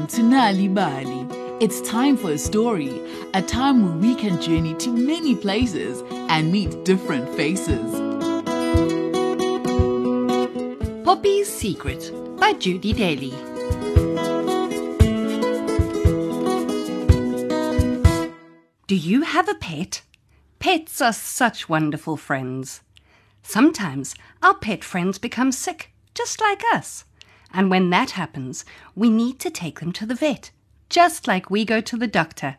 Welcome to Nal'ibali. It's time for a story, a time where we can journey to many places and meet different faces. Poppy's Secret by Judy Daly. Do you have a pet? Pets are such wonderful friends. Sometimes our pet friends become sick, just like us. And when that happens, we need to take them to the vet, just like we go to the doctor.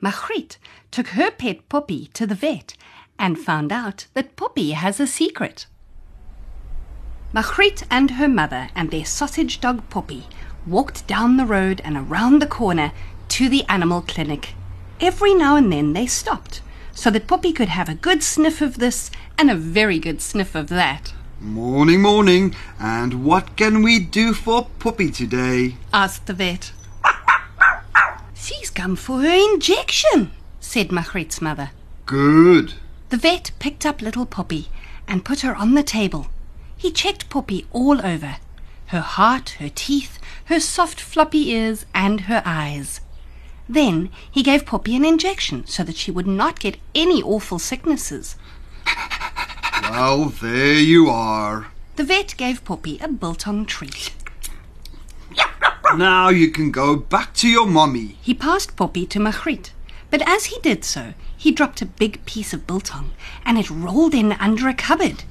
Margriet took her pet Poppy to the vet and found out that Poppy has a secret. Margriet and her mother and their sausage dog Poppy walked down the road and around the corner to the animal clinic. Every now and then they stopped so that Poppy could have a good sniff of this and a very good sniff of that. Morning, morning. And what can we do for Puppy today? asked the vet. She's come for her injection, said Margriet's mother. Good. The vet picked up little Poppy and put her on the table. He checked Poppy all over her heart, her teeth, her soft floppy ears, and her eyes. Then he gave Poppy an injection so that she would not get any awful sicknesses. Well, there you are. The vet gave Poppy a biltong treat. Now you can go back to your mommy. He passed Poppy to Margriet, but as he did so, he dropped a big piece of biltong and it rolled in under a cupboard.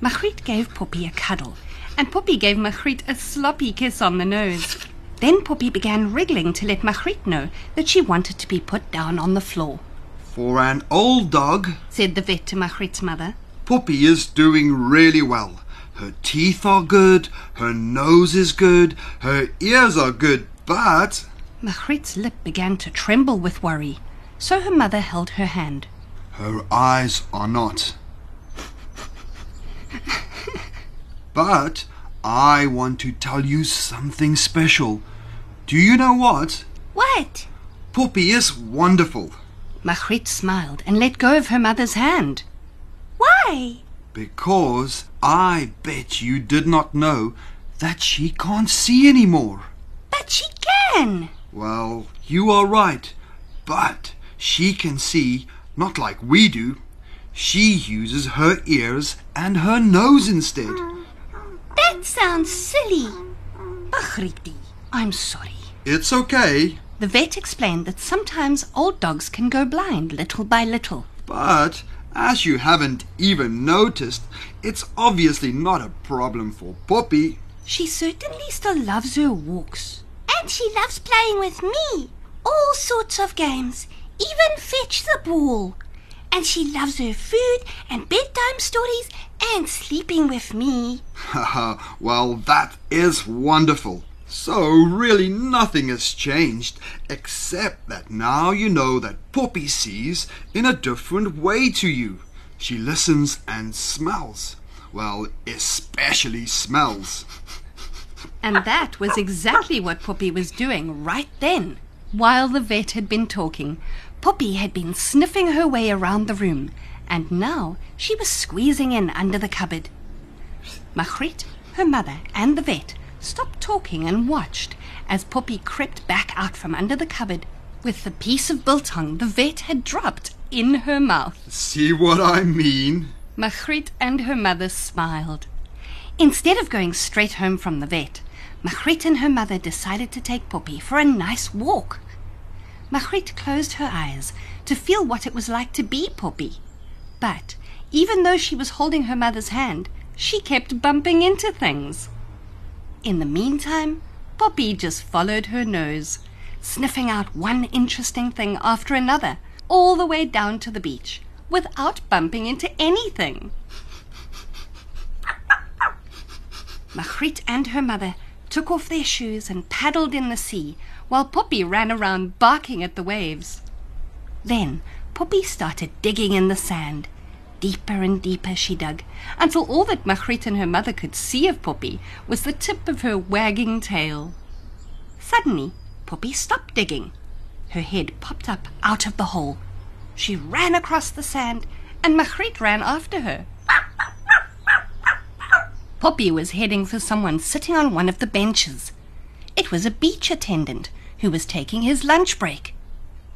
Margriet gave Poppy a cuddle, and Poppy gave Margriet a sloppy kiss on the nose. Then Poppy began wriggling to let Margriet know that she wanted to be put down on the floor. For an old dog, Said the vet to Margriet's mother. Puppy is doing really well. Her teeth are good, her nose is good, her ears are good, but Margriet's lip began to tremble with worry, so her mother held her hand. her eyes are not. But I want to tell you something special. Do you know what? What? Puppy is wonderful Margriet smiled and let go of her mother's hand. Why? because I bet you did not know that she can't see anymore. But she can. Well, you are right, but she can see not like we do. She uses her ears and her nose instead. That sounds silly. Margriet, I'm sorry. It's okay, The vet explained that sometimes old dogs can go blind little by little. but as you haven't even noticed, it's obviously not a problem for Poppy. She certainly still loves her walks. And she loves playing with me. All sorts of games, even fetch the ball. And she loves her food and bedtime stories and sleeping with me. Haha, well, that is wonderful. So, really, nothing has changed except that now you know that Poppy sees in a different way to you. She listens and smells. Well, especially smells. And that was exactly what Poppy was doing right then. While the vet had been talking, Poppy had been sniffing her way around the room, and now she was squeezing in under the cupboard. Margriet, her mother, and the vet stopped talking and watched as Poppy crept back out from under the cupboard with the piece of biltong the vet had dropped in her mouth. See what I mean? Margriet and her mother smiled. Instead of going straight home from the vet, Margriet and her mother decided to take Poppy for a nice walk. Margriet closed her eyes to feel what it was like to be Poppy. But even though she was holding her mother's hand, she kept bumping into things. In the meantime, Poppy just followed her nose, sniffing out one interesting thing after another, all the way down to the beach, without bumping into anything. Margriet and her mother took off their shoes and paddled in the sea, while Poppy ran around barking at the waves. Then Poppy started digging in the sand. Deeper and deeper she dug, until all that Margriet and her mother could see of Poppy was the tip of her wagging tail. Suddenly, Poppy stopped digging. Her head popped up out of the hole. She ran across the sand, and Margriet ran after her. Poppy was heading for someone sitting on one of the benches. It was a beach attendant who was taking his lunch break.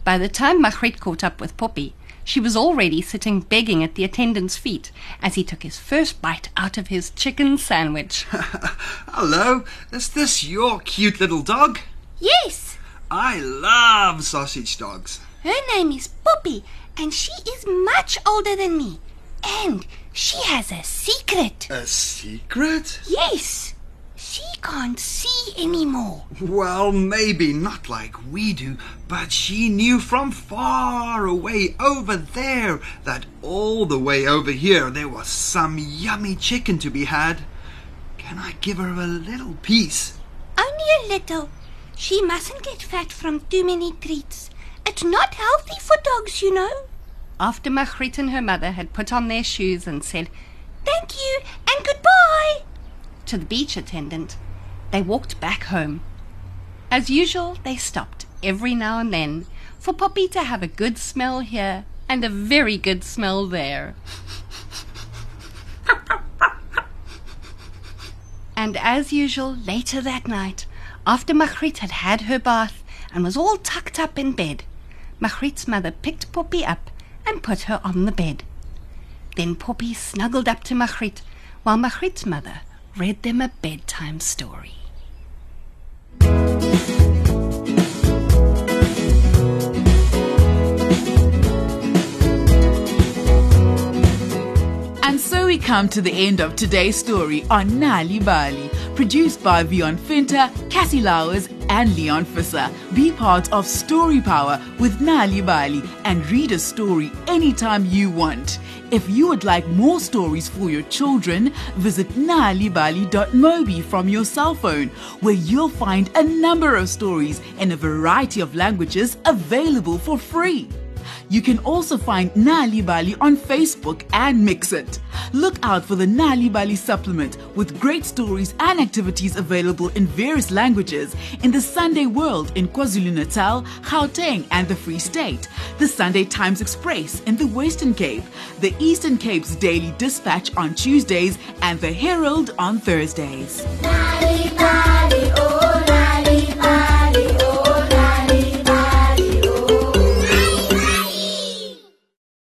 By the time Margriet caught up with Poppy, she was already sitting begging at the attendant's feet as he took his first bite out of his chicken sandwich. Hello, is this your cute little dog? Yes, I love sausage dogs. her name is Poppy, and she is much older than me. And she has a secret. A secret? Yes, she can't see anymore. Well, maybe not like we do, but she knew from far away over there that all the way over here there was some yummy chicken to be had. Can I give her a little piece? Only a little. She mustn't get fat from too many treats. It's not healthy for dogs, you know. After Margriet and her mother had put on their shoes and said Thank you and goodbye. To the beach attendant, they walked back home. As usual, they stopped every now and then for Poppy to have a good smell here and a very good smell there. and as usual, later that night, after Margriet had had her bath and was all tucked up in bed, Margriet's mother picked Poppy up and put her on the bed. Then Poppy snuggled up to Margriet while Margriet's mother read them a bedtime story. And so we come to the end of today's story on Nal'ibali, produced by Vion Finter, Cassie Lowers, and Leon Fisser. Be part of Story Power with Nal'ibali and read a story anytime you want. If you would like more stories for your children, visit nalibali.mobi from your cell phone, where you'll find a number of stories in a variety of languages available for free. You can also find Nal'ibali on Facebook and MXit. Look out for the Nal'ibali supplement with great stories and activities available in various languages in the Sunday World in KwaZulu Natal, Gauteng, and the Free State, the Sunday Times Express in the Western Cape, the Eastern Cape's Daily Dispatch on Tuesdays, and the Herald on Thursdays. Nali, Nali, oh.